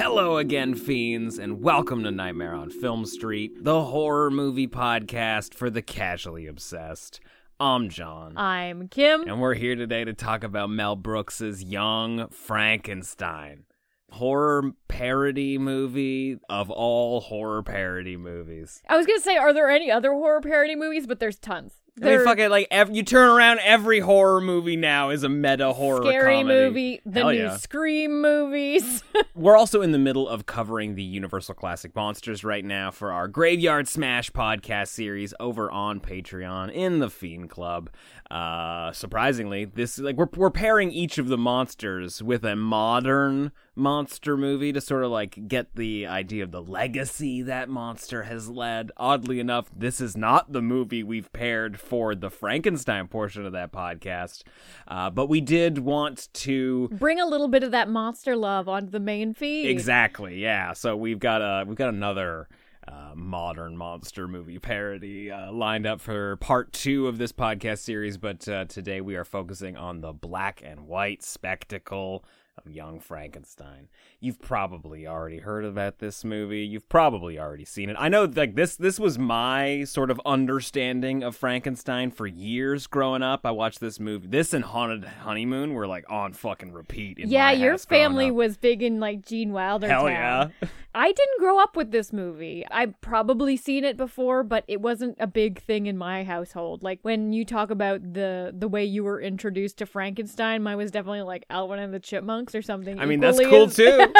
Hello again, fiends, and welcome to Nightmare on Film Street, the horror movie podcast for the casually obsessed. I'm Jon. I'm Kim. and we're here today to talk about Mel Brooks's Young Frankenstein. Horror parody movie of all horror parody movies. I was gonna say, are there any other horror parody movies? But there's tons. I mean, There- fuck it, like ev- you turn around, every horror movie now is a meta horror scary comedy. movie, the Hell new yeah. Scream movies. We're also in the middle of covering the Universal Classic Monsters right now for our Graveyard Smash podcast series over on Patreon in the Fiend Club. Uh, surprisingly, this like we're we're pairing each of the monsters with a modern monster movie to sort of like get the idea of the legacy that monster has led. Oddly enough, this is not the movie we've paired for the Frankenstein portion of that podcast, uh, but we did want to Bring a little bit of that monster love onto the main feed. Exactly. Yeah. So we've got a we've got another uh, modern monster movie parody uh, lined up for part two of this podcast series, but uh, today we are focusing on the black and white spectacle of Young Frankenstein. You've probably already heard about this movie. You've probably already seen it. I know like this this was my sort of understanding of Frankenstein for years growing up. I watched this movie. This and Haunted Honeymoon were like on fucking repeat in Yeah, your family was big in like Gene Wilder. Hell town. yeah. I didn't grow up with this movie. I've probably seen it before, but it wasn't a big thing in my household. Like when you talk about the the way you were introduced to Frankenstein, mine was definitely like Alvin and the Chipmunks or something. I mean, that's cool too.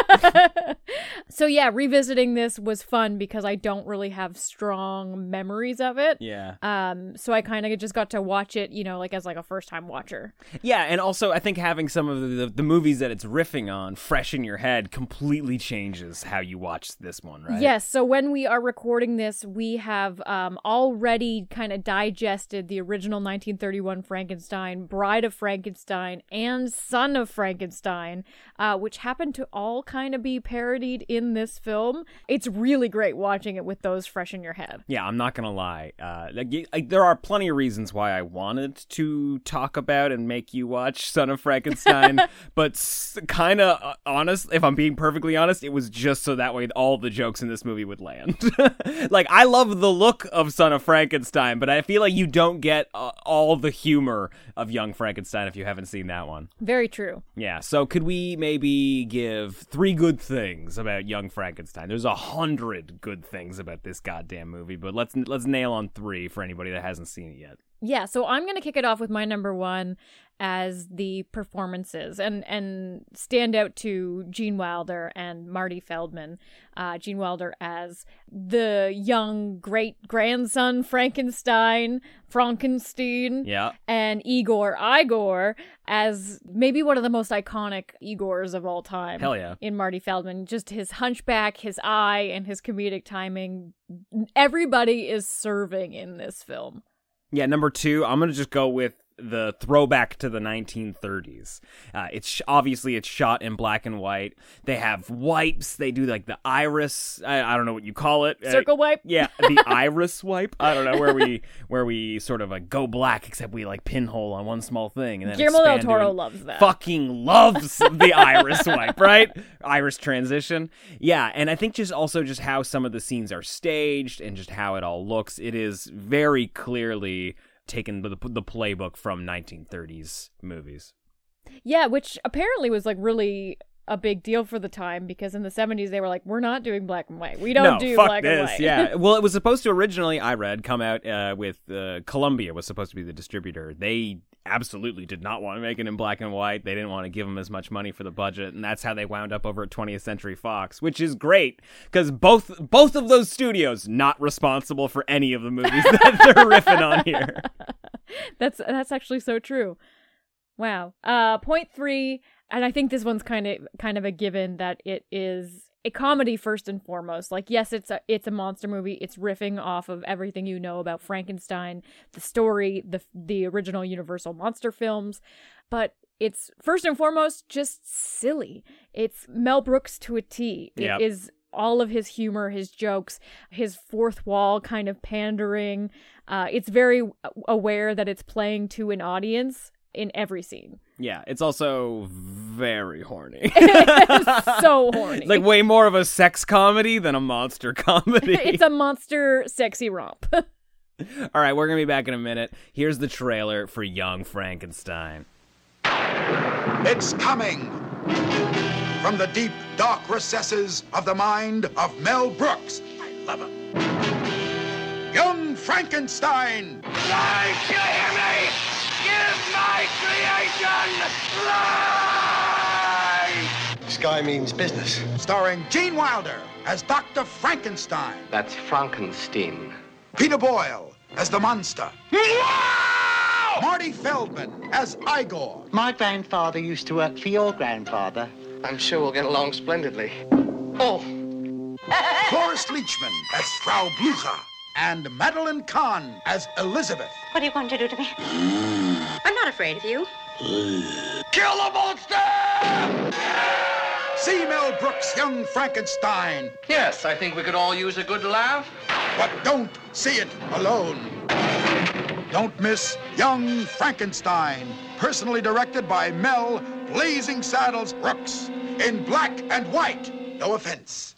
so yeah, revisiting this was fun because I don't really have strong memories of it. yeah. Um, so I kind of just got to watch it, you know, like as like a first time watcher. Yeah, and also I think having some of the, the movies that it's riffing on fresh in your head completely changes how you watch this one, right? Yes. So when we are recording this, we have um, already kind of digested the original 1931 Frankenstein, Bride of Frankenstein, and Son of Frankenstein, uh, which happen to all kind of be parodied in this film. It's really great watching it with those fresh in your head. Yeah, I'm not gonna lie. Uh, like, there are plenty of reasons why I wanted to talk about and make you watch Son of Frankenstein, but s- kind of uh, honest. If I'm being perfectly honest, it was just so that way all the jokes in this movie would land. like I love the look of Son of Frankenstein, but I feel like you don't get uh, all the humor of Young Frankenstein if you haven't seen that one. Very true. Yeah, so could we maybe give three good things about Young Frankenstein? There's a hundred good things about this goddamn movie, but let's let's nail on three for anybody that hasn't seen it yet. Yeah, so I'm gonna kick it off with my number one as the performances and and stand out to Gene Wilder and Marty Feldman. Uh, Gene Wilder as the young great grandson Frankenstein, Frankenstein, Yeah, and Igor Igor as maybe one of the most iconic Igors of all time. hell yeah. In Marty Feldman, just his hunchback, his eye, and his comedic timing. Everybody is serving in this film. Yeah, number two, I'm gonna just go with the throwback to the 1930s. Uh, it's sh- obviously it's shot in black and white. They have wipes. They do like the iris. I, I don't know what you call it. Uh, Circle wipe. Yeah, the iris wipe. I don't know where we where we sort of like go black, except we like pinhole on one small thing and then Guillermo del Toro loves that. Fucking loves the iris wipe, right? Iris transition. Yeah, and I think just also just how some of the scenes are staged and just how it all looks. It is very clearly taken the, the playbook from 1930s movies. Yeah, which apparently was like really a big deal for the time because in the 70s they were like, we're not doing black and white. We don't no, do black this. and white. yeah. Well, it was supposed to originally, I read, come out uh, with uh, Columbia was supposed to be the distributor. They absolutely did not want to make it in black and white. They didn't want to give them as much money for the budget, and that's how they wound up over at 20th Century Fox, which is great because both both of those studios not responsible for any of the movies that they're riffing on here. that's that's actually so true. Wow. Uh point 3 and I think this one's kind of kind of a given that it is a comedy first and foremost. Like yes, it's a it's a monster movie. It's riffing off of everything you know about Frankenstein, the story, the the original Universal monster films, but it's first and foremost just silly. It's Mel Brooks to a T. It Yep. is all of his humor, his jokes, his fourth wall kind of pandering. Uh, it's very aware that it's playing to an audience in every scene. Yeah, it's also very horny. so horny. like way more of a sex comedy than a monster comedy. it's a monster sexy romp. All right, we're going to be back in a minute. Here's the trailer for Young Frankenstein. It's coming from the deep, dark recesses of the mind of Mel Brooks. I love him. Young Frankenstein, Life, you hear me? Give my creation life! Sky means business. starring Gene Wilder as Dr. Frankenstein, That's Frankenstein. Peter Boyle as the monster, Marty Feldman as Igor, My grandfather used to work for your grandfather. I'm sure we'll get along splendidly. Oh, Cloris Leachman as Frau Blucher, and Madeline Kahn as Elizabeth. What are you going to do to me? I'm not afraid of you. Kill the monster! See Mel Brooks' Young Frankenstein, yes, I think we could all use a good laugh. but don't see it alone. Don't miss Young Frankenstein, personally directed by Mel Blazing Saddles Brooks, in black and white. No offense.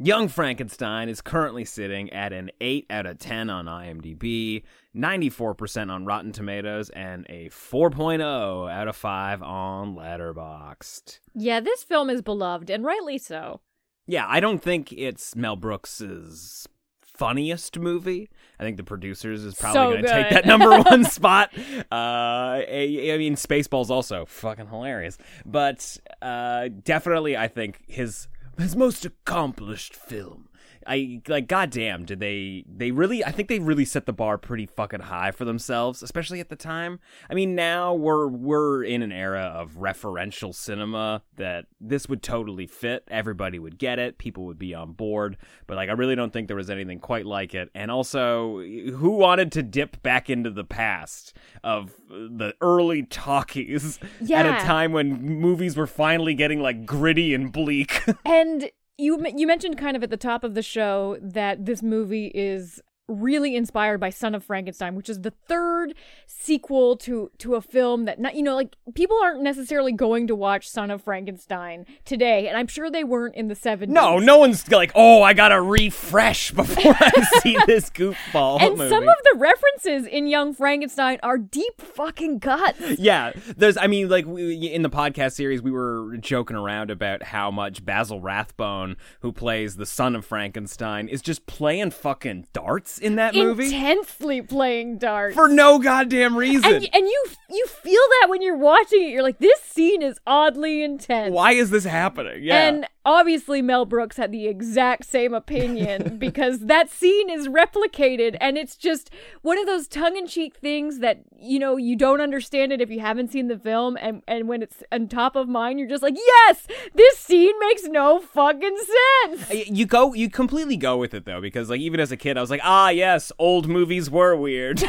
Young Frankenstein is currently sitting at an 8 out of 10 on IMDb, 94% on Rotten Tomatoes, and a 4.0 out of 5 on Letterboxd. yeah, this film is beloved and rightly so. Yeah, I don't think it's Mel Brooks's funniest movie. I think the producers is probably So going to take that number one spot. Uh, I, I mean, Spaceballs also fucking hilarious, but uh, definitely I think his his most accomplished film. I like goddamn did they they really I think they really set the bar pretty fucking high for themselves especially at the time. I mean now we're we're in an era of referential cinema that this would totally fit. Everybody would get it. People would be on board. But like I really don't think there was anything quite like it. And also who wanted to dip back into the past of the early talkies at a time when movies were finally getting like gritty and bleak. And you you mentioned kind of at the top of the show that this movie is really inspired by Son of Frankenstein, which is the third sequel to to a film that not you know like people aren't necessarily going to watch Son of Frankenstein today, and I'm sure they weren't in the 70s. No, no one's like, oh, I gotta refresh before I see this goofball And movie. some of the references in Young Frankenstein are deep fucking guts. yeah, there's. I mean, like we, in the podcast series, we were joking around about how much Basil Rathbone, who plays the son of Frankenstein, is just playing fucking darts in that movie Intensely playing darts. for no goddamn reason. and, and you you feel that when you're watching it, you're like, this scene is oddly intense. Why is this happening? Yeah. And obviously, Mel Brooks had the exact same opinion because that scene is replicated, and it's just one of those tongue-in-cheek things that you know you don't understand it if you haven't seen the film, and and when it's on top of mind, you're just like, yes, this scene makes no fucking sense. you go, you completely go with it though, because like even as a kid, I was like, ah, yes, old movies were weird,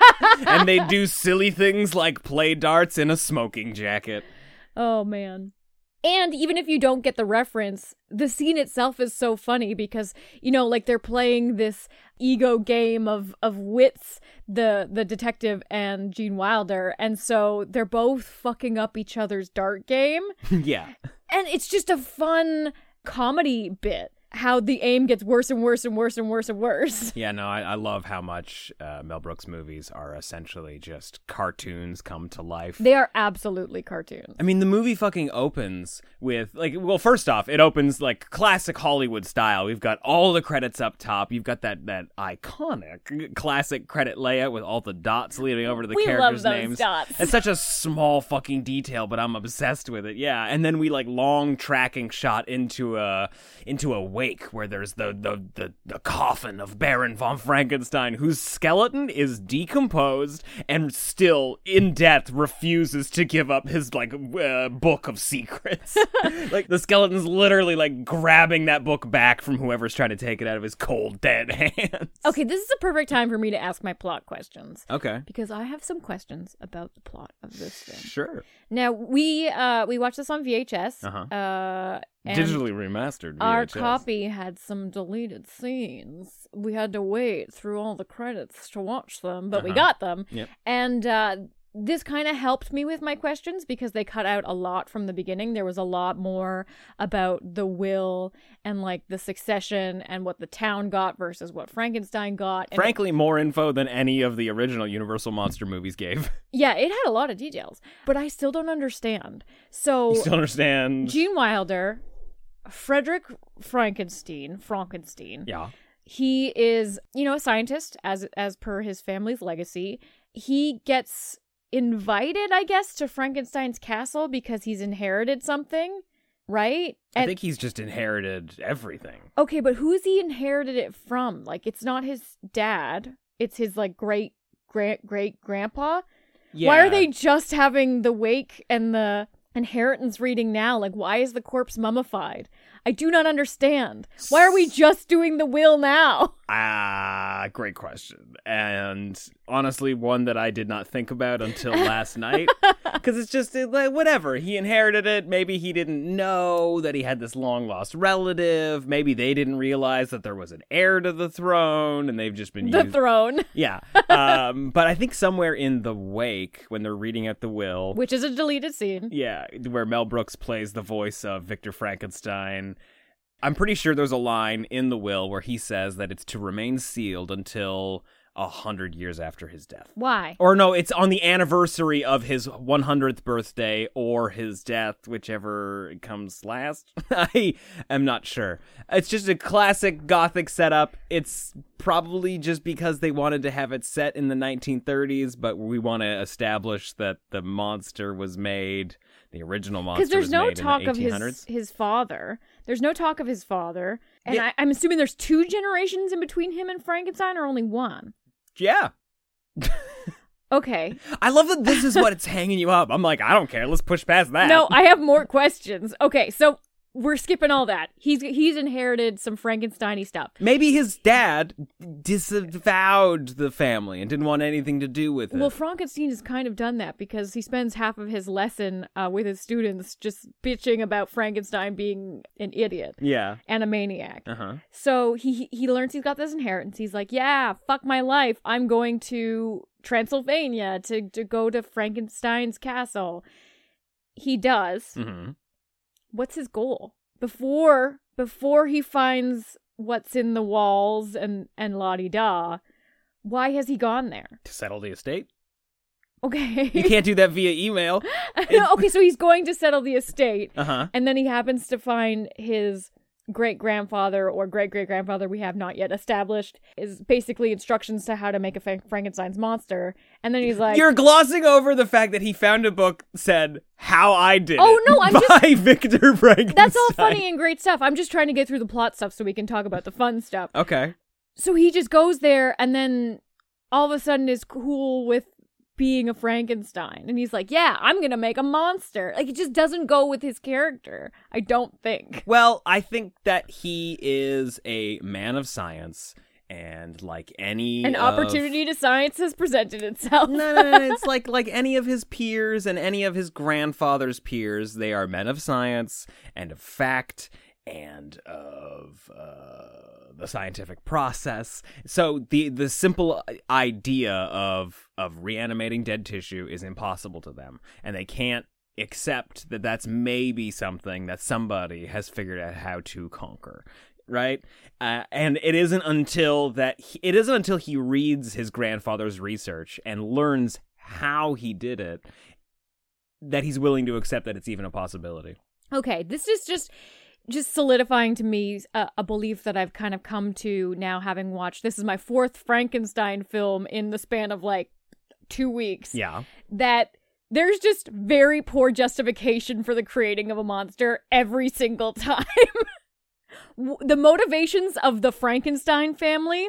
and they do silly things like play darts in a smoking jacket. Oh man. And even if you don't get the reference, the scene itself is so funny because, you know, like they're playing this ego game of of wits, the the detective and Gene Wilder, and so they're both fucking up each other's dart game. yeah. And it's just a fun comedy bit. How the aim gets worse and worse and worse and worse and worse. Yeah, no, I, I love how much uh, Mel Brooks movies are essentially just cartoons come to life. They are absolutely cartoons. I mean, the movie fucking opens with like, well, first off, it opens like classic Hollywood style. We've got all the credits up top. You've got that that iconic classic credit layout with all the dots leading over to the We love characters' those names. dots. It's such a small fucking detail, but I'm obsessed with it. Yeah, and then we like long tracking shot into a into a wake where there's the the the, the coffin of Baron von Frankenstein, whose skeleton is decomposed and still in death refuses to give up his like uh, book of secrets. like the skeleton's literally like grabbing that book back from whoever's trying to take it out of his cold dead hands. Okay, this is a perfect time for me to ask my plot questions. Okay. Because I have some questions about the plot of this film. Sure. Now we uh we watched this on VHS. Uh-huh. Uh and Digitally remastered. Our copy had some deleted scenes. We had to wait through all the credits to watch them, but we Uh-huh. got them. Yep. And uh this kind of helped me with my questions because they cut out a lot from the beginning. There was a lot more about the will and like the succession and what the town got versus what Frankenstein got. And it- Frankly, more info than any of the original Universal Monster movies gave. yeah, it had a lot of details, but I still don't understand. So You still understand? Gene Wilder, Frederick Frankenstein, Frankenstein. yeah. He is, you know, a scientist as as per his family's legacy. He gets invited, I guess, to Frankenstein's castle because he's inherited something, right? I think he's just inherited everything. Okay, but who's he inherited it from? Like it's not his dad. It's his like great great great grandpa. Yeah. Why are they just having the wake and the inheritance reading now? Like why is the corpse mummified? I do not understand. Why are we just doing the will now? Ah, great question. And honestly, one that I did not think about until last night. Because it's just like, whatever. He inherited it. Maybe he didn't know that he had this long lost relative. Maybe they didn't realize that there was an heir to the throne and they've just been The used- throne, Yeah. Um, but I think somewhere in the wake, when they're reading out the will, which is a deleted scene. yeah, where Mel Brooks plays the voice of Victor Frankenstein. I'm pretty sure there's a line in the will where he says that it's to remain sealed until a hundred years after his death. Why? Or no, it's on the anniversary of his 100th birthday or his death, whichever comes last. I am not sure. It's just a classic gothic setup. It's probably just because they wanted to have it set in the 1930s, but we want to establish that the monster was made, the original monster Because there's no talk the of his his father. There's no talk of his father, and Yeah. I, I'm assuming there's two generations in between him and Frankenstein, or only one. Yeah. Okay. I love that this is what it's hanging you up. I'm like, I don't care. Let's push past that. No, I have more questions. Okay, so we're skipping all that. He's he's inherited some Frankensteiny stuff. Maybe his dad disavowed the family and didn't want anything to do with it. Well, Frankenstein has kind of done that because he spends half of his lesson uh, with his students just bitching about Frankenstein being an idiot yeah. and a maniac. Uh huh. So he he learns he's got this inheritance. He's like, yeah, fuck my life. I'm going to Transylvania to to go to Frankenstein's castle. He does. hmm What's his goal before before he finds what's in the walls and and la di da? Why has he gone there? To settle the estate. Okay. You can't do that via email. okay, so he's going to settle the estate, Uh huh. and then he happens to find his great grandfather or great great grandfather we have not yet established is basically instructions to how to make a Fra- Frankenstein's monster, and then he's like, You're glossing over the fact that he found a book said "How I Did Oh, no, I'm by Victor Frankenstein. "That's all funny and great stuff. I'm just trying to get through the plot stuff so we can talk about the fun stuff." Okay. So he just goes there, and then all of a sudden is cool with being a Frankenstein, and he's like, "Yeah, I'm gonna make a monster." Like it just doesn't go with his character. I don't think. Well, I think that he is a man of science, and like any An of- opportunity to science has presented itself. no, no, no, no. It's like like any of his peers and any of his grandfather's peers. They are men of science and of fact and of uh, the scientific process. So the the simple idea of of reanimating dead tissue is impossible to them, and they can't accept that that's maybe something that somebody has figured out how to conquer. right? Uh, and it isn't until that he, it isn't until he reads his grandfather's research and learns how he did it that he's willing to accept that it's even a possibility. Okay, this is just just solidifying to me a, a, belief that I've kind of come to now having watched this is my fourth Frankenstein film in the span of like 2 weeks. Yeah. That there's just very poor justification for the creating of a monster every single time. the motivations of the Frankenstein family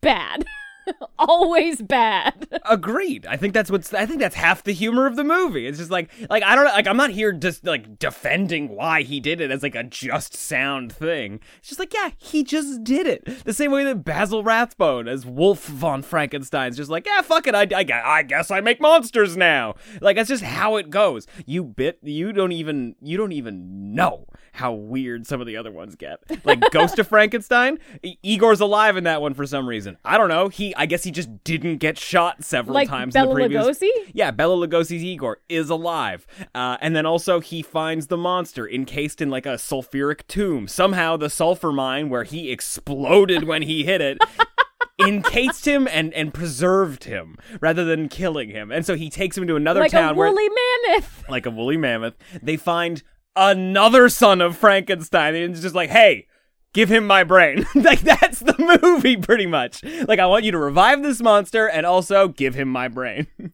bad. always bad. Agreed. I think that's what's I think that's half the humor of the movie. It's just like like I don't like I'm not here just like defending why he did it as like a just sound thing. It's just like yeah, he just did it. The same way that Basil Rathbone as Wolf von Frankenstein's just like, "Yeah, fuck it. I, I, I guess I make monsters now." Like that's just how it goes. You bit you don't even you don't even know how weird some of the other ones get. Like Ghost of Frankenstein, Igor's alive in that one for some reason. I don't know. He I guess he just didn't get shot several like times Bela in the previous Lugosi? Yeah, Bela Lugosi's Igor is alive. Uh, and then also he finds the monster encased in like a sulfuric tomb. Somehow the sulfur mine where he exploded when he hit it encased him and, and preserved him rather than killing him. And so he takes him to another like town a woolly where mammoth. like a woolly mammoth. They find another son of Frankenstein and it's just like, "Hey, give him my brain. like that's the movie pretty much. Like I want you to revive this monster and also give him my brain.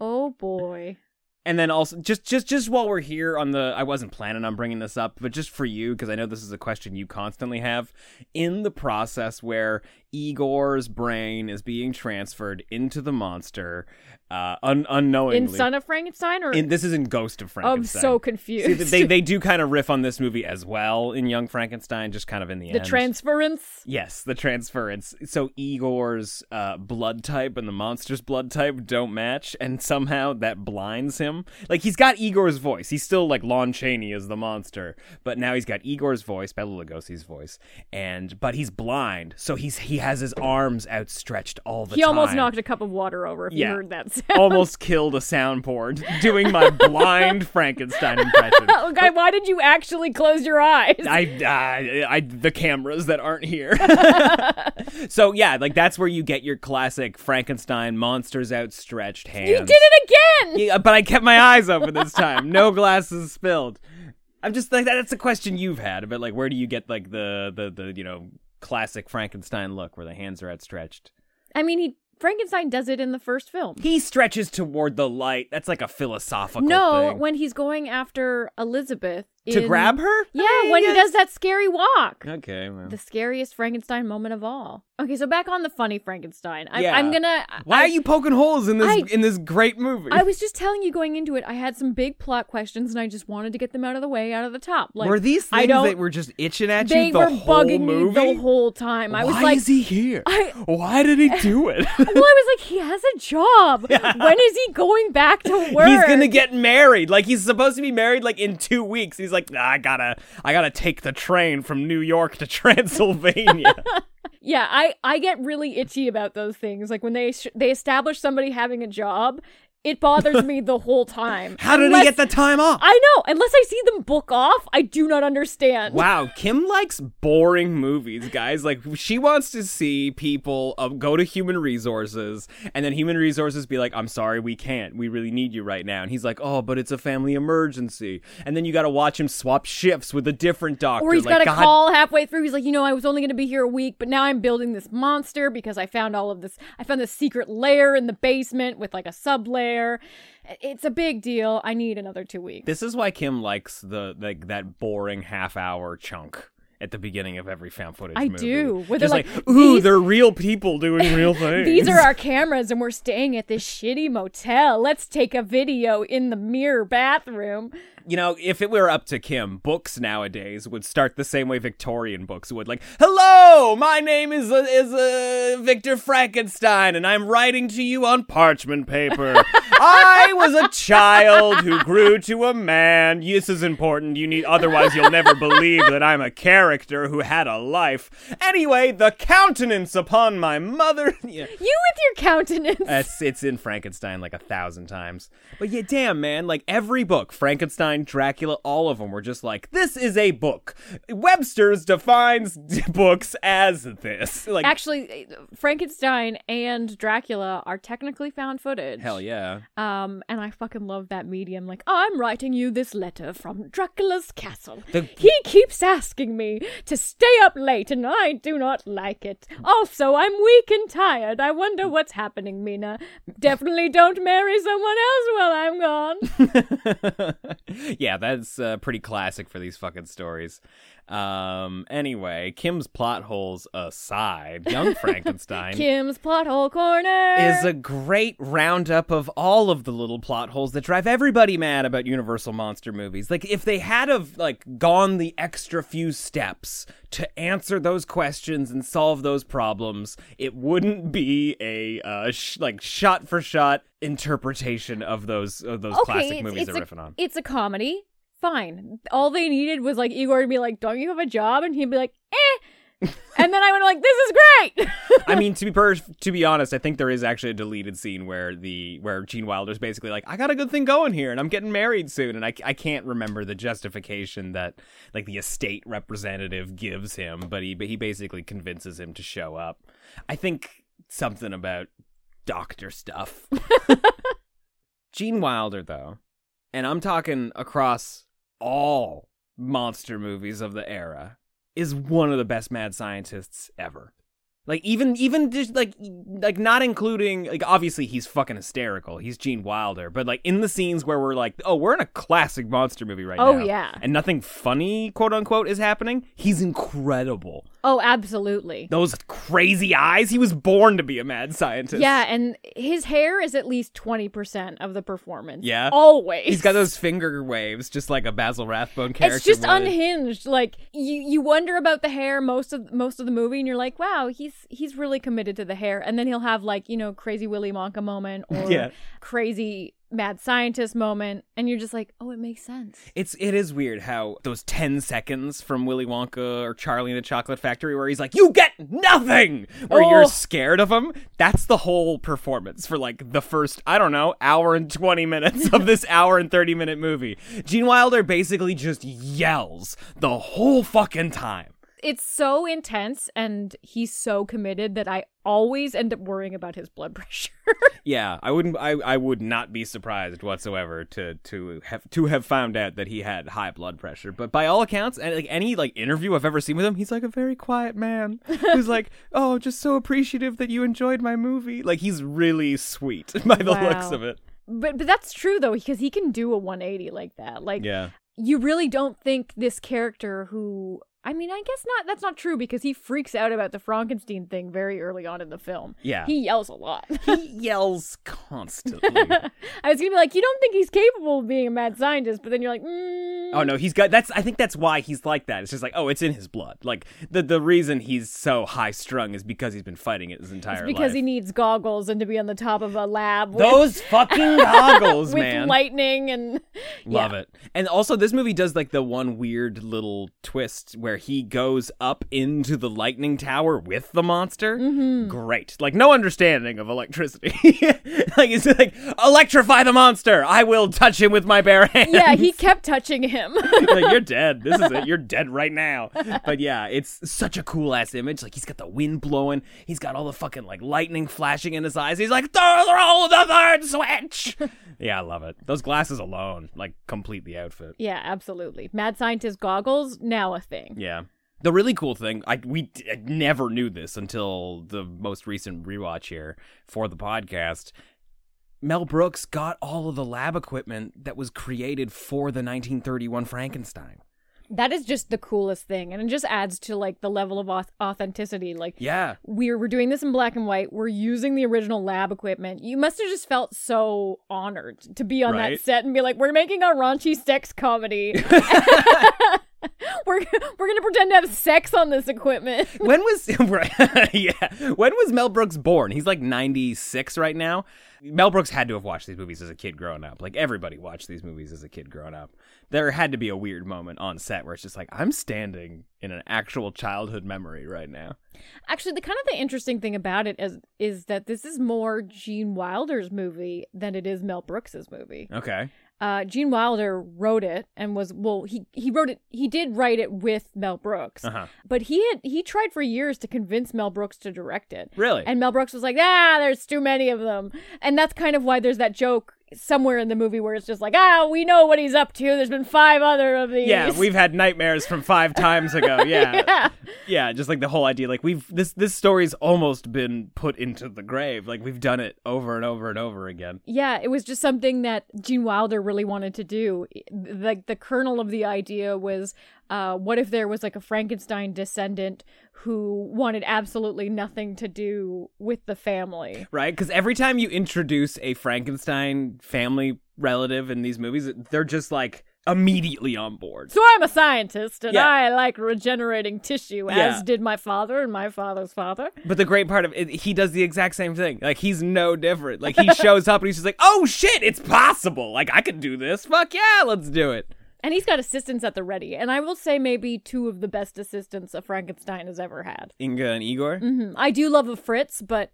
oh boy. And then also just just just while we're here on the I wasn't planning on bringing this up, but just for you because I know this is a question you constantly have in the process where Igor's brain is being transferred into the monster uh, un- unknowingly. In Son of Frankenstein, or in, this is in Ghost of Frankenstein. I'm so confused. See, they they do kind of riff on this movie as well in Young Frankenstein, just kind of in the, end. the end. transference. Yes, the transference. So Igor's uh, blood type and the monster's blood type don't match, and somehow that blinds him. Like he's got Igor's voice. He's still like Lon Chaney as the monster, but now he's got Igor's voice, Bela Lugosi's voice, and but he's blind, so he's he has his arms outstretched all the he time. He almost knocked a cup of water over if Yeah. you heard that sound. almost killed a soundboard doing my blind Frankenstein impression. okay, why did you actually close your eyes? I, I, I, the cameras that aren't here. so yeah, like that's where you get your classic Frankenstein monsters outstretched hands. you did it again. Yeah, but I kept my eyes open this time. No glasses spilled. I'm just like that's a question you've had, about like where do you get like the the the you know classic Frankenstein look where the hands are outstretched? I mean, he Frankenstein does it in the first film. He stretches toward the light. That's like a philosophical no, thing. when he's going after Elizabeth to in- grab her? Yeah, I when he guess- does that scary walk. Okay, well. The scariest Frankenstein moment of all. Okay, so back on the funny Frankenstein. I, Yeah. I'm gonna. Why I, are you poking holes in this I- in this great movie? I was just telling you going into it, I had some big plot questions, and I just wanted to get them out of the way, out of the top. Like, were these I things don't, that were just itching at they you the were whole bugging movie? me the whole time. I Why was like, is he here? I- Why did he do it? well, I was like, he has a job. When is he going back to work? He's gonna get married. Like he's supposed to be married like in two weeks. He's like, nah, I gotta, I gotta take the train from New York to Transylvania. Yeah, I I get really itchy about those things. Like when they sh- they establish somebody having a job, it bothers me the whole time. How did Unless- he get the time off? I know. Unless I see them book off, I do not understand. Wow, Kim likes boring movies, guys. Like she wants to see people uh, go to human resources, and then human resources be like, "I'm sorry, we can't. We really need you right now." And he's like, "Oh, but it's a family emergency." And then you got to watch him swap shifts with a different doctor. Or he's like, got a God call halfway through. He's like, you know, I was only going to be here a week, but now I'm building this monster because I found all of this. I found this secret lair in the basement with like a sub lair. It's a big deal. I need another two weeks. This is why Kim likes the like that boring half hour chunk at the beginning of every found footage I movie. do, where they're like, like, ooh, they're real people doing real things. These are our cameras, and we're staying at this shitty motel. Let's take a video in the mirror bathroom. You know, if it were up to Kim, books nowadays would start the same way Victorian books would. Like, hello, my name is uh, is uh, Victor Frankenstein, and I'm writing to you on parchment paper. I was a child who grew to a man. This is important. You need, otherwise you'll never believe that I'm a character who had a life. Anyway, the countenance upon my mother. Yeah. You with your countenance. It's it's in Frankenstein like a thousand times. But yeah, damn man, like every book, Frankenstein Frankenstein, Dracula, all of them were just like, this is a book. Webster's defines books as this. Like, Actually, Frankenstein and Dracula are technically found footage. hell yeah. Um, and I fucking love that medium. Like, I'm writing you this letter from Dracula's castle. The- He keeps asking me to stay up late, and I do not like it. Also, I'm weak and tired. I wonder what's happening, Mina. Definitely don't marry someone else while I'm gone. yeah, that's uh, pretty classic for these fucking stories. Um, anyway, Kim's plot holes aside, Young Frankenstein Kim's plot hole corner is a great roundup of all of the little plot holes that drive everybody mad about Universal monster movies. Like if they had of like gone the extra few steps to answer those questions and solve those problems, it wouldn't be a uh, sh- like shot for shot interpretation of those of those classic it's- movies it's they're a, riffing on. It's a comedy. Fine. All they needed was like Igor to be like, "Don't you have a job?" and he'd be like, "Eh." and then I would like, "This is great." I mean, to be per- to be honest, I think there is actually a deleted scene where the where Gene Wilder's basically like, "I got a good thing going here, and I'm getting married soon," and I, I can't remember the justification that like the estate representative gives him, but he but he basically convinces him to show up. I think something about doctor stuff. Gene Wilder, though, and I'm talking across all monster movies of the era, is one of the best mad scientists ever. Like even even just like like not including like obviously he's fucking hysterical. He's Gene Wilder, but like in the scenes where we're like, oh, we're in a classic monster movie right Oh, now. Oh yeah. And nothing funny, quote unquote, is happening. He's incredible. Oh, absolutely. Those crazy eyes. He was born to be a mad scientist. Yeah, and his hair is at least 20% of the performance. Yeah. Always. He's got those finger waves, just like a Basil Rathbone character. It's just would. unhinged. Like you you wonder about the hair most of most of the movie and you're like, "Wow, he's he's really committed to the hair." And then he'll have like, you know, crazy Willy Wonka moment or Yeah. crazy mad scientist moment and you're just like, "Oh, it makes sense." It's it is weird how those ten seconds from Willy Wonka or Charlie and the Chocolate Factory where he's like, "You get nothing," where Oh. you're scared of him. That's the whole performance for like the first I don't know hour and twenty minutes of this hour and thirty minute movie. Gene Wilder basically just yells the whole fucking time. It's so intense and he's so committed that I always end up worrying about his blood pressure. Yeah, I wouldn't. I, I would not be surprised whatsoever to to have to have found out that he had high blood pressure. But by all accounts, and like any like interview I've ever seen with him, he's like a very quiet man who's like, "Oh, just so appreciative that you enjoyed my movie." Like he's really sweet by the looks of it. but but that's true though because he can do a 180 like that. Like Yeah. you really don't think this character who I mean, I guess not that's not true because he freaks out about the Frankenstein thing very early on in the film. Yeah. He yells a lot. He yells constantly. I was gonna be like, you don't think he's capable of being a mad scientist, but then you're like, mm, Oh no, he's got that's I think that's why he's like that. It's just like, oh, it's in his blood. Like the the reason he's so high strung is because he's been fighting it his entire it's because life. he needs goggles and to be on the top of a lab. with- Those fucking goggles, with man. lightning and Love yeah. it. And also, this movie does like the one weird little twist where he goes up into the lightning tower with the monster. Mm-hmm. Great. Like, no understanding of electricity. like, it's like, electrify the monster. I will touch him with my bare hands. Yeah, he kept touching him. like, you're dead. This is it. You're dead right now. But yeah, it's such a cool ass image. Like, he's got the wind blowing. He's got all the fucking like lightning flashing in his eyes. He's like, throw the third switch. yeah, I love it. Those glasses alone, like, complete the outfit. yeah, absolutely. Mad scientist goggles now a thing. Yeah. The really cool thing, I we d- I never knew this until the most recent rewatch here for the podcast. Mel Brooks got all of the lab equipment that was created for the 1931 Frankenstein. That is just the coolest thing, and it just adds to like the level of authenticity. Like, Yeah. we're we're doing this in black and white. We're using the original lab equipment. You must have just felt so honored to be on Right. that set and be like, "We're making a raunchy sex comedy. we're we're gonna pretend to have sex on this equipment." When was yeah? When was Mel Brooks born? He's like 96 right now. Mel Brooks had to have watched these movies as a kid growing up. Like everybody watched these movies as a kid growing up. There had to be a weird moment on set where it's just like I'm standing in an actual childhood memory right now. Actually, the kind of the interesting thing about it is is that this is more Gene Wilder's movie than it is Mel Brooks's movie. Okay. Uh, Gene Wilder wrote it and was well he he wrote it he did write it with Mel Brooks, Uh-huh. but he had he tried for years to convince Mel Brooks to direct it. Really? And Mel Brooks was like, ah, there's too many of them, and that's kind of why there's that joke somewhere in the movie where it's just like, ah, we know what he's up to. There's been five other of these. Yeah, we've had nightmares from five times ago. Yeah. yeah. Yeah, just like the whole idea, like we've this this story's almost been put into the grave. Like we've done it over and over and over again. Yeah, it was just something that Gene Wilder really wanted to do. Like the kernel of the idea was, uh, what if there was like a Frankenstein descendant who wanted absolutely nothing to do with the family? Right? Because every time you introduce a Frankenstein family relative in these movies, they're just like immediately on board. So I'm a scientist and Yeah. I like regenerating tissue, Yeah. as did my father and my father's father. But the great part of it, he does the exact same thing. Like he's no different. Like he shows up and he's just like, "Oh shit, it's possible! Like I could do this. Fuck yeah, let's do it." And he's got assistants at the ready. And I will say, maybe two of the best assistants a Frankenstein has ever had. Inga and Igor. hmm I do love a Fritz, but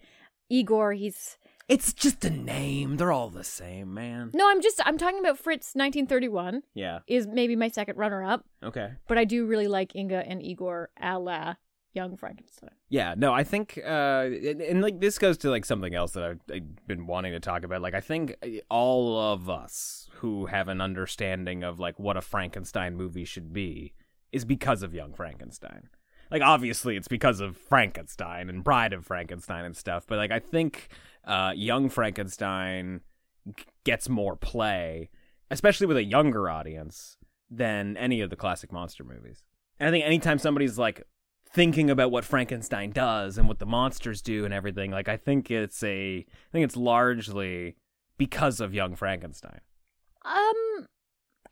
Igor, he's It's just a name. They're all the same, man. No, I'm just I'm talking about Fritz 1931 Yeah. is maybe my second runner up, Okay. but I do really like Inga and Igor a la Young Frankenstein. Yeah, no, I think, uh, and, and like this goes to like something else that I've, I've been wanting to talk about. Like, I think all of us who have an understanding of like what a Frankenstein movie should be is because of Young Frankenstein. Like, obviously, it's because of Frankenstein and Bride of Frankenstein and stuff. But like, I think uh, Young Frankenstein gets more play, especially with a younger audience, than any of the classic monster movies. And I think anytime somebody's like thinking about what Frankenstein does and what the monsters do and everything, like I think it's a I think it's largely because of Young Frankenstein. Um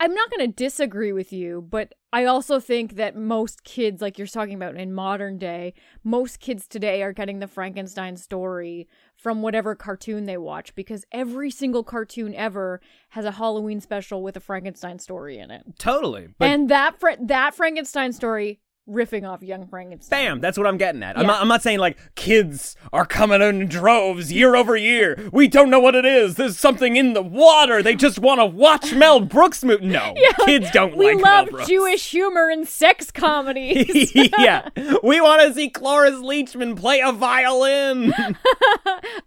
I'm not going to disagree with you, but I also think that most kids like you're talking about in modern day, most kids today are getting the Frankenstein story from whatever cartoon they watch because every single cartoon ever has a Halloween special with a Frankenstein story in it. Totally. But and that Fra- that Frankenstein story riffing off Young Frankenstein. Bam! That's what I'm getting at. I'm, not, I'm not saying like kids are coming in droves year over year. We don't know what it is. There's something in the water. They just want to watch Mel Brooks movie. No, kids don't we like love Mel Brooks. Jewish humor and sex comedies. yeah, we want to see Cloris Leachman play a violin.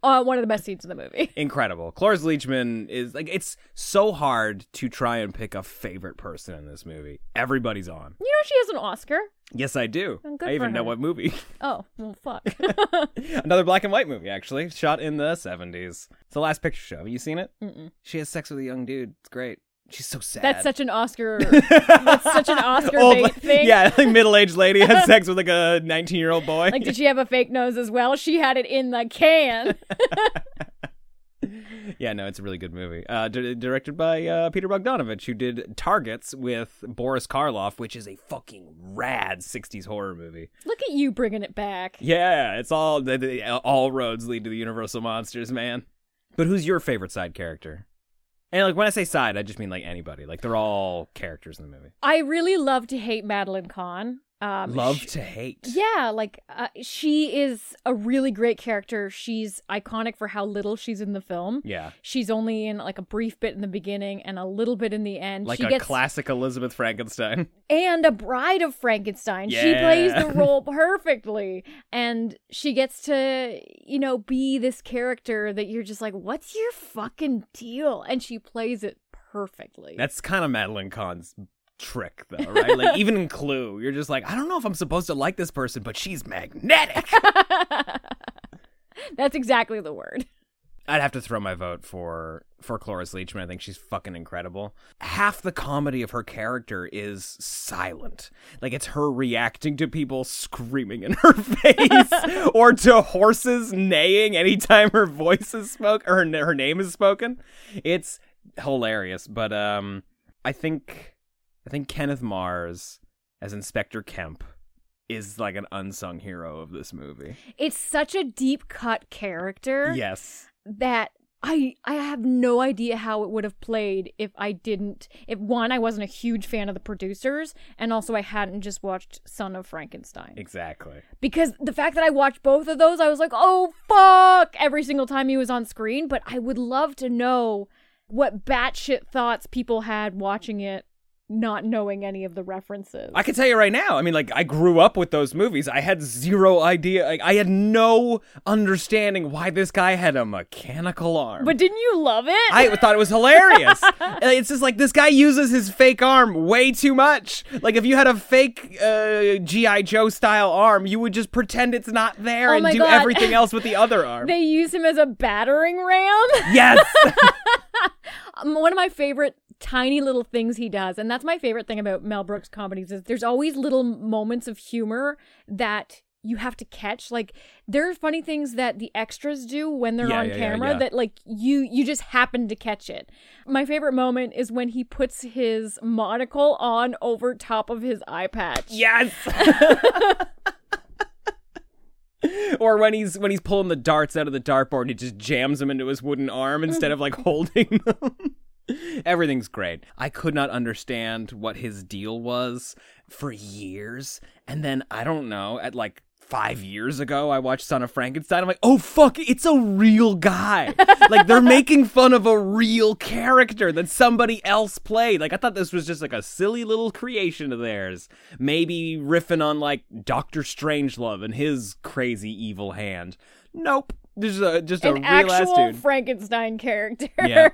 uh, one of the best scenes in the movie. Incredible. Cloris Leachman is like it's so hard to try and pick a favorite person in this movie. Everybody's on. You know she has an Oscar. Yes, I do. Oh, good I even for know what movie. Oh well, fuck. Another black and white movie, actually, shot in the 70s. It's the last picture show. Have you seen it? Mm-mm. She has sex with a young dude. It's great. She's so sad. That's such an Oscar. that's such an Oscar Old bait thing. Yeah, like middle-aged lady has sex with like a 19-year-old boy. Like, did she have a fake nose as well? She had it in the can. Yeah, no, it's a really good movie. Uh, d- directed by uh, Peter Bogdanovich, who did Targets with Boris Karloff, which is a fucking rad '60s horror movie. Look at you bringing it back. Yeah, it's all the, the, all roads lead to the Universal monsters, man. But who's your favorite side character? And like when I say side, I just mean like anybody. Like they're all characters in the movie. I really love to hate Madeline Kahn. Um, Love sh- to hate. Yeah, like uh, she is a really great character. She's iconic for how little she's in the film. Yeah. She's only in like a brief bit in the beginning and a little bit in the end. Like she a gets classic Elizabeth Frankenstein. and a bride of Frankenstein. She plays the role perfectly. And she gets to, you know, be this character that you're just like, what's your fucking deal? And she plays it perfectly. That's kind of Madeline Kahn's trick, though, right? like even in Clue, you're just like, I don't know if I'm supposed to like this person, but she's magnetic. That's exactly the word. I'd have to throw my vote for for Cloris Leachman. I think she's fucking incredible. Half the comedy of her character is silent. Like it's her reacting to people screaming in her face or to horses neighing anytime her voice is spoken or her, her name is spoken. It's hilarious, but um I think I think Kenneth Mars as Inspector Kemp is like an unsung hero of this movie. It's such a deep cut character. Yes. that I I have no idea how it would have played if I didn't if one I wasn't a huge fan of the producers and also I hadn't just watched Son of Frankenstein. Exactly. Because the fact that I watched both of those I was like, "Oh fuck!" every single time he was on screen, but I would love to know what batshit thoughts people had watching it, not knowing any of the references. I can tell you right now. I mean, like I grew up with those movies. I had zero idea. Like I had no understanding why this guy had a mechanical arm. but didn't you love it? I thought it was hilarious. it's just like this guy uses his fake arm way too much. Like if you had a fake uh, GI Joe style arm, you would just pretend it's not there Oh and do God. everything else with the other arm. they use him as a battering ram. yes. Um, one of my favorite tiny little things he does, and that's my favorite thing about Mel Brooks comedies is there's always little moments of humor that you have to catch. Like there are funny things that the extras do when they're Yeah, on yeah, camera yeah. that like you you just happen to catch it. My favorite moment is when he puts his monocle on over top of his eye patch. Yes. or when he's when he's pulling the darts out of the dartboard, he just jams them into his wooden arm instead of like holding them. Everything's great. I could not understand what his deal was for years, and then I don't know at like. Five years ago, I watched Son of Frankenstein. I'm like, oh fuck, it's a real guy. like they're making fun of a real character that somebody else played. Like I thought this was just like a silly little creation of theirs. Maybe riffing on like Doctor Strangelove and his crazy evil hand. Nope, just a just a An real ass actual dude. Frankenstein character. Yeah.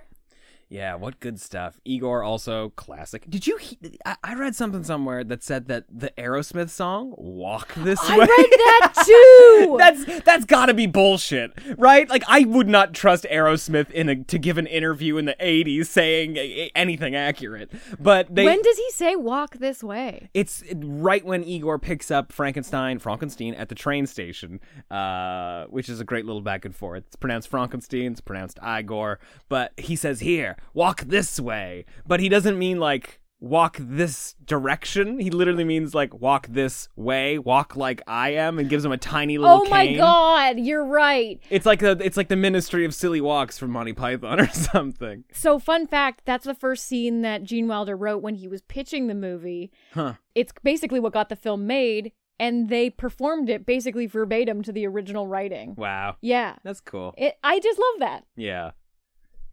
Yeah, what good stuff. Igor also classic. Did you he- I, I read something somewhere that said that the Aerosmith song Walk This I Way I read that too. That's that's got to be bullshit, right? Like I would not trust Aerosmith in a to give an interview in the 80s saying a- anything accurate. But they when does he say walk this way? it's right when Igor picks up Frankenstein, Frankenstein at the train station, uh, which is a great little back and forth. It's pronounced Frankenstein, it's pronounced Igor, but he says here, walk this way. But he doesn't mean like walk this direction. He literally means like walk this way, walk like I am, and gives him a tiny little Oh my cane. god, you're right. It's like the it's like the Ministry of Silly Walks from Monty Python or something. So, fun fact that's the first scene that Gene Wilder wrote when he was pitching the movie. Huh. It's basically what got the film made, and they performed it basically verbatim to the original writing. Wow. Yeah. That's cool. It, I just love that. Yeah.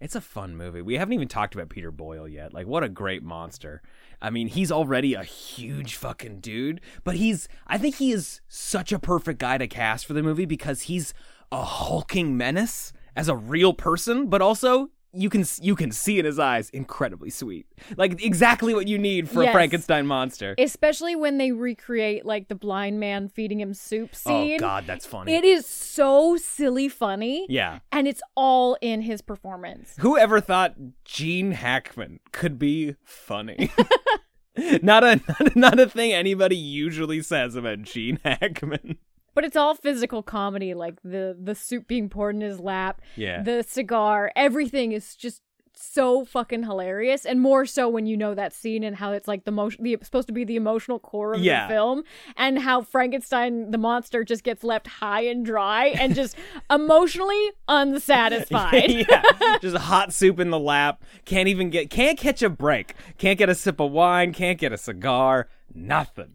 It's a fun movie. We haven't even talked about Peter Boyle yet. Like, what a great monster. I mean, he's already a huge fucking dude, but he's, I think he is such a perfect guy to cast for the movie because he's a hulking menace as a real person, but also you can you can see in his eyes incredibly sweet. Like exactly what you need for Yes. a Frankenstein monster. Especially when they recreate like the blind man feeding him soup scene. Oh god, that's funny. It is so silly funny. yeah. And it's all in his performance. Whoever thought Gene Hackman could be funny? not a not a thing anybody usually says about Gene Hackman. But it's all physical comedy, like the the soup being poured in his lap, Yeah. the cigar, everything is just so fucking hilarious, and more so when you know that scene and how it's like the most the supposed to be the emotional core of Yeah. the film, and how Frankenstein the monster just gets left high and dry and just emotionally unsatisfied. yeah, just hot soup in the lap. Can't even get can't catch a break. Can't get a sip of wine. Can't get a cigar. Nothing.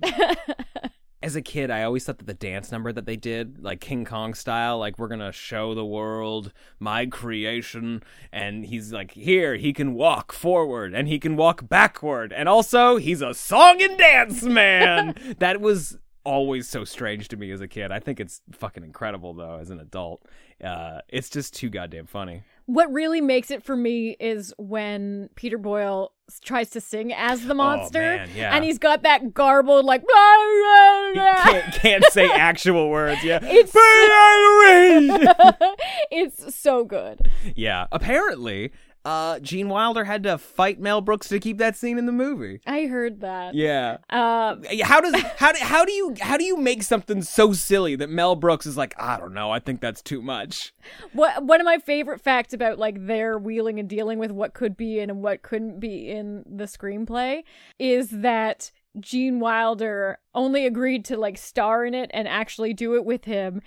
As a kid, I always thought that the dance number that they did, like King Kong style, like we're gonna show the world my creation, and he's like, here he can walk forward and he can walk backward, and also he's a song and dance man. that was always so strange to me as a kid. I think it's fucking incredible though as an adult. Uh, it's just too goddamn funny. What really makes it for me is when Peter Boyle tries to sing as the oh, monster, Oh, man, yeah. and he's got that garbled like. Blah, blah, can't, can't say actual words. Yeah. It's it's so good. yeah. Apparently, uh, Gene Wilder had to fight Mel Brooks to keep that scene in the movie. I heard that. Yeah. Uh, How does how do, how do you how do you make something so silly that Mel Brooks is like I don't know I think that's too much. what one of my favorite facts about like their wheeling and dealing with what could be in and what couldn't be in the screenplay is that Gene Wilder only agreed to like star in it and actually do it with him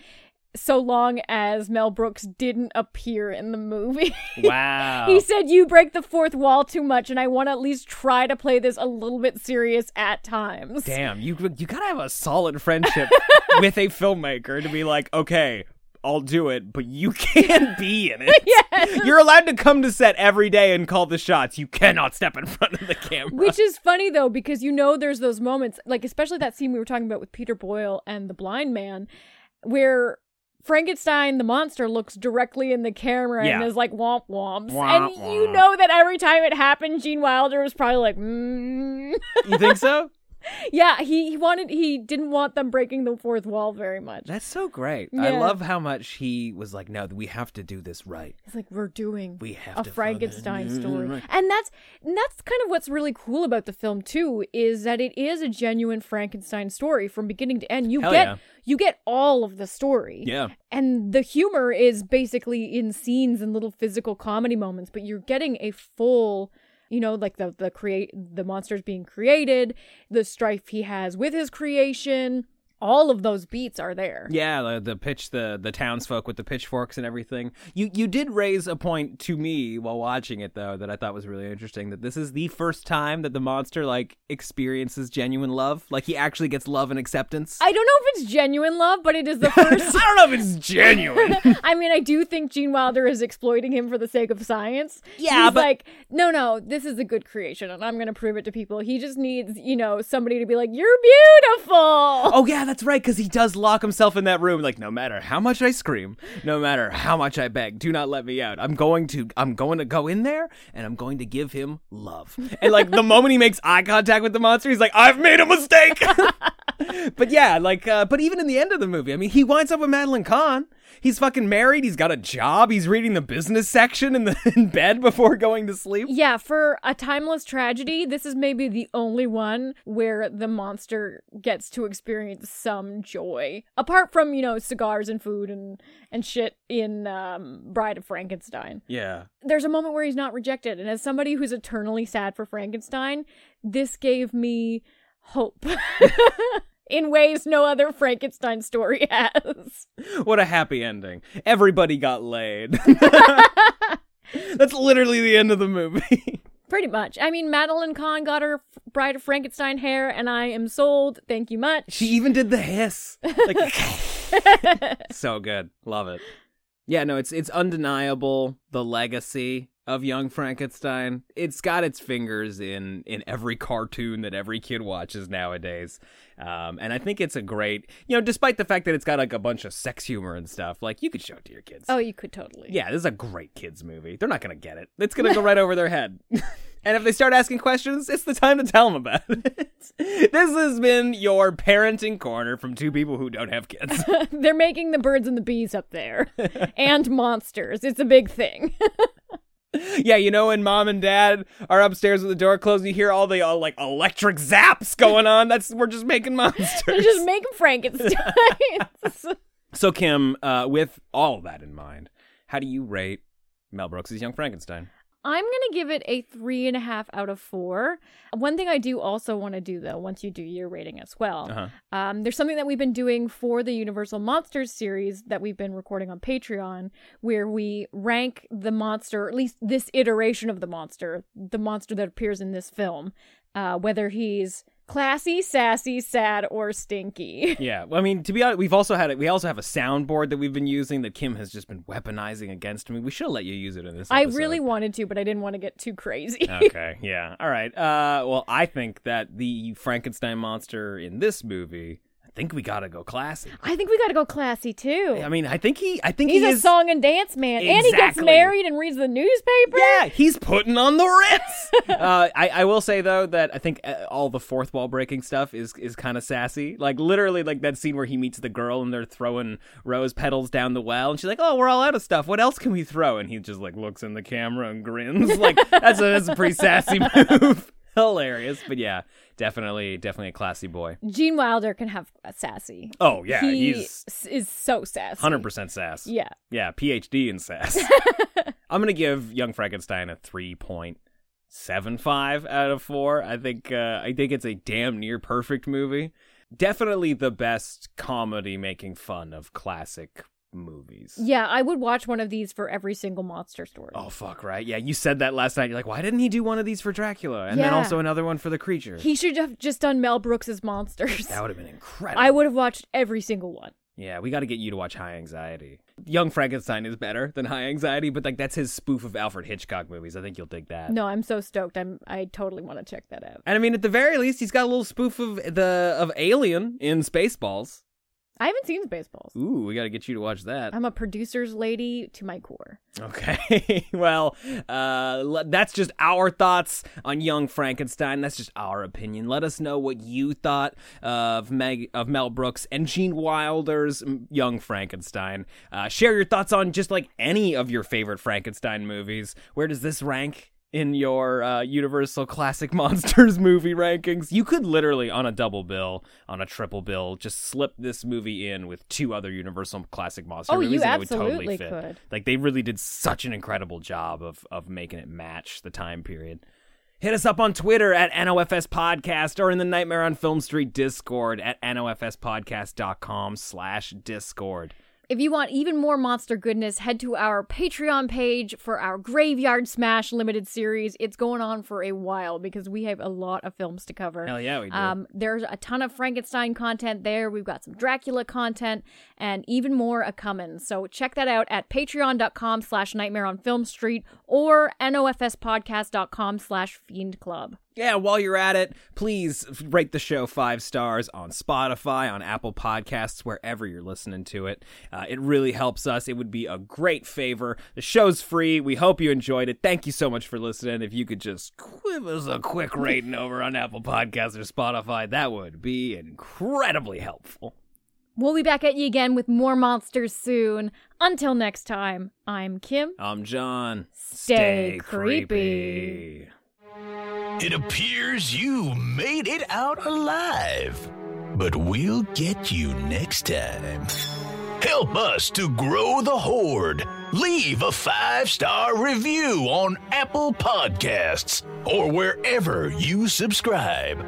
so long as Mel Brooks didn't appear in the movie. Wow. he said you break the fourth wall too much and I want to at least try to play this a little bit serious at times. Damn, you you gotta have a solid friendship with a filmmaker to be like, okay, I'll do it, but you can't be in it. Yes. You're allowed to come to set every day and call the shots. You cannot step in front of the camera. Which is funny though, because you know there's those moments, like especially that scene we were talking about with Peter Boyle and the blind man, where Frankenstein the monster looks directly in the camera Yeah. and is like womp womps. Womp and you know that every time it happened, Gene Wilder was probably like, mm. you think so? yeah, he, he wanted he didn't want them breaking the fourth wall very much. That's so great. I love how much he was like, no, we have to do this right. It's like we're doing We have a to Frankenstein story, Right. and that's and that's kind of what's really cool about the film too is that it is a genuine Frankenstein story from beginning to end. You Hell get yeah. You get all of the story, Yeah. and the humor is basically in scenes and little physical comedy moments, but you're getting a full. You know, like the the create the monsters being created, the strife he has with his creation, all of those beats are there. Yeah, the, the pitch, the the townsfolk with the pitchforks and everything. You you did raise a point to me while watching it though that I thought was really interesting. That this is the first time that the monster like experiences genuine love, like he actually gets love and acceptance. I don't know if it's genuine love, but it is the first I don't know if it's genuine. I mean, I do think Gene Wilder is exploiting him for the sake of science. Yeah, He's but- like, no, no, this is a good creation, and I'm going to prove it to people. He just needs, you know, somebody to be like, you're beautiful. Oh yeah, that's right. Because he does lock himself in that room. Like, no matter how much I scream, no matter how much I beg, do not let me out. I'm going to, I'm going to go in there, and I'm going to give him love. And like the moment he makes eye contact with the monster, he's like, I've made a mistake. but yeah, like, uh, but even in the end of the movie, I mean, he winds up with Madeline Kahn. He's fucking married. He's got a job. He's reading the business section in the in bed before going to sleep. Yeah, for a timeless tragedy, this is maybe the only one where the monster gets to experience some joy. Apart from, you know, cigars and food and, and shit in um, Bride of Frankenstein. Yeah. there's a moment where he's not rejected and as somebody who's eternally sad for frankenstein this gave me hope in ways no other frankenstein story has What a happy ending. Everybody got laid. That's literally the end of the movie. pretty much i mean madeline kahn got her bride of frankenstein hair and i am sold thank you much She even did the hiss. Like so good. Love it. Yeah, no, it's it's undeniable the legacy of Young Frankenstein. It's got its fingers in in every cartoon that every kid watches nowadays. Um, and I think it's a great, you know, despite the fact that it's got like a bunch of sex humor and stuff, like you could show it to your kids. oh you could totally Yeah, this is a great kids movie. They're not going to get it. It's going to go right over their head. and if they start asking questions, it's the time to tell them about it. this has been your parenting corner from two people who don't have kids. they're making the birds and the bees up there and monsters it's a big thing yeah, you know when mom and dad are upstairs with the door closed, you hear all the uh, like electric zaps going on. That's we're just making monsters. they're just making frankenstein so Kim, uh, with all that in mind, how do you rate Mel Brooks' Young Frankenstein? I'm gonna give it a three and a half out of four. One thing I do also want to do though, once you do your rating as well, Uh-huh. um, there's something that we've been doing for the Universal Monsters series that we've been recording on Patreon, where we rank the monster, at least this iteration of the monster, the monster that appears in this film, uh, whether he's classy, sassy, sad, or stinky. Yeah, well, I mean, to be honest, we've also had it. We also have a soundboard that we've been using that Kim has just been weaponizing against me. We should have let you use it in this. I really wanted to, but I didn't want to get too crazy. okay, yeah, all right. Uh, well, I think that the Frankenstein monster in this movie, think we gotta go classy. I think we got to go classy too. I mean, I think he, I think He's he a is. song and dance man, and he gets married and reads the newspaper. yeah, he's putting on the Ritz. uh, I, I will say though that I think uh, all the fourth wall breaking stuff is is kind of sassy. Like literally, like that scene where he meets the girl and they're throwing rose petals down the well, and she's like, "Oh, we're all out of stuff. What else can we throw?" And he just like looks in the camera and grins. Like that's a that's a pretty sassy move. Hilarious, but yeah, definitely definitely a classy boy. Gene Wilder can have a sassy. Oh yeah, he he's is so sassy. hundred percent sass. Yeah. Yeah, PhD in sass. I'm gonna give Young Frankenstein a three point seven five out of four. I think uh, I think it's a damn near perfect movie. Definitely the best comedy making fun of classic movies. Yeah, I would watch one of these for every single monster story. Oh fuck right. Yeah, you said that last night. You're like, why didn't he do one of these for Dracula? And then also another one for the creature. He should have just done Mel Brooks's monsters. that would have been incredible. I would have watched every single one. Yeah, we got to get you to watch High Anxiety. Young Frankenstein is better than High Anxiety, but like that's his spoof of Alfred Hitchcock movies. I think you'll dig that. No, I'm so stoked. I'm I totally want to check that out. And I mean, at the very least, he's got a little spoof of the of Alien in Spaceballs. I haven't seen Spaceballs. Ooh, we got to get you to watch that. I'm a producer's lady to my core. Okay, well, uh, that's just our thoughts on Young Frankenstein. That's just our opinion. Let us know what you thought of Meg of Mel Brooks and Gene Wilder's Young Frankenstein. Uh, share your thoughts on just like any of your favorite Frankenstein movies. Where does this rank? In your uh, Universal Classic Monsters movie rankings. You could literally, on a double bill, on a triple bill, just slip this movie in with two other Universal Classic Monster oh, movies. and it would totally fit. could. Like they really did such an incredible job of of making it match the time period. Hit us up on Twitter at NOFS Podcast or in the Nightmare on Film Street Discord at NOFSpodcast.com slash Discord. If you want even more monster goodness, head to our Patreon page for our Graveyard Smash limited series. It's going on for a while because we have a lot of films to cover. Hell yeah, we do. Um, there's a ton of Frankenstein content there. We've got some Dracula content and even more a coming. So check that out at patreon.com slash nightmare on film street or nofspodcast.com slash fiend club. Yeah, while you're at it, please rate the show five stars on Spotify, on Apple Podcasts, wherever you're listening to it. Uh, it really helps us. It would be a great favor. The show's free. We hope you enjoyed it. Thank you so much for listening. If you could just give us a quick rating over on Apple Podcasts or Spotify, that would be incredibly helpful. We'll be back at you again with more monsters soon. Until next time, I'm Kim. I'm Jon. Stay, Stay creepy. creepy. It appears you made it out alive. But we'll get you next time. Help us to grow the horde. Leave a five star review on Apple Podcasts or wherever you subscribe.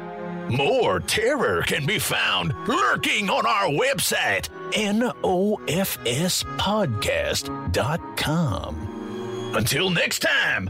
More terror can be found lurking on our website, nofspodcast.com. Until next time,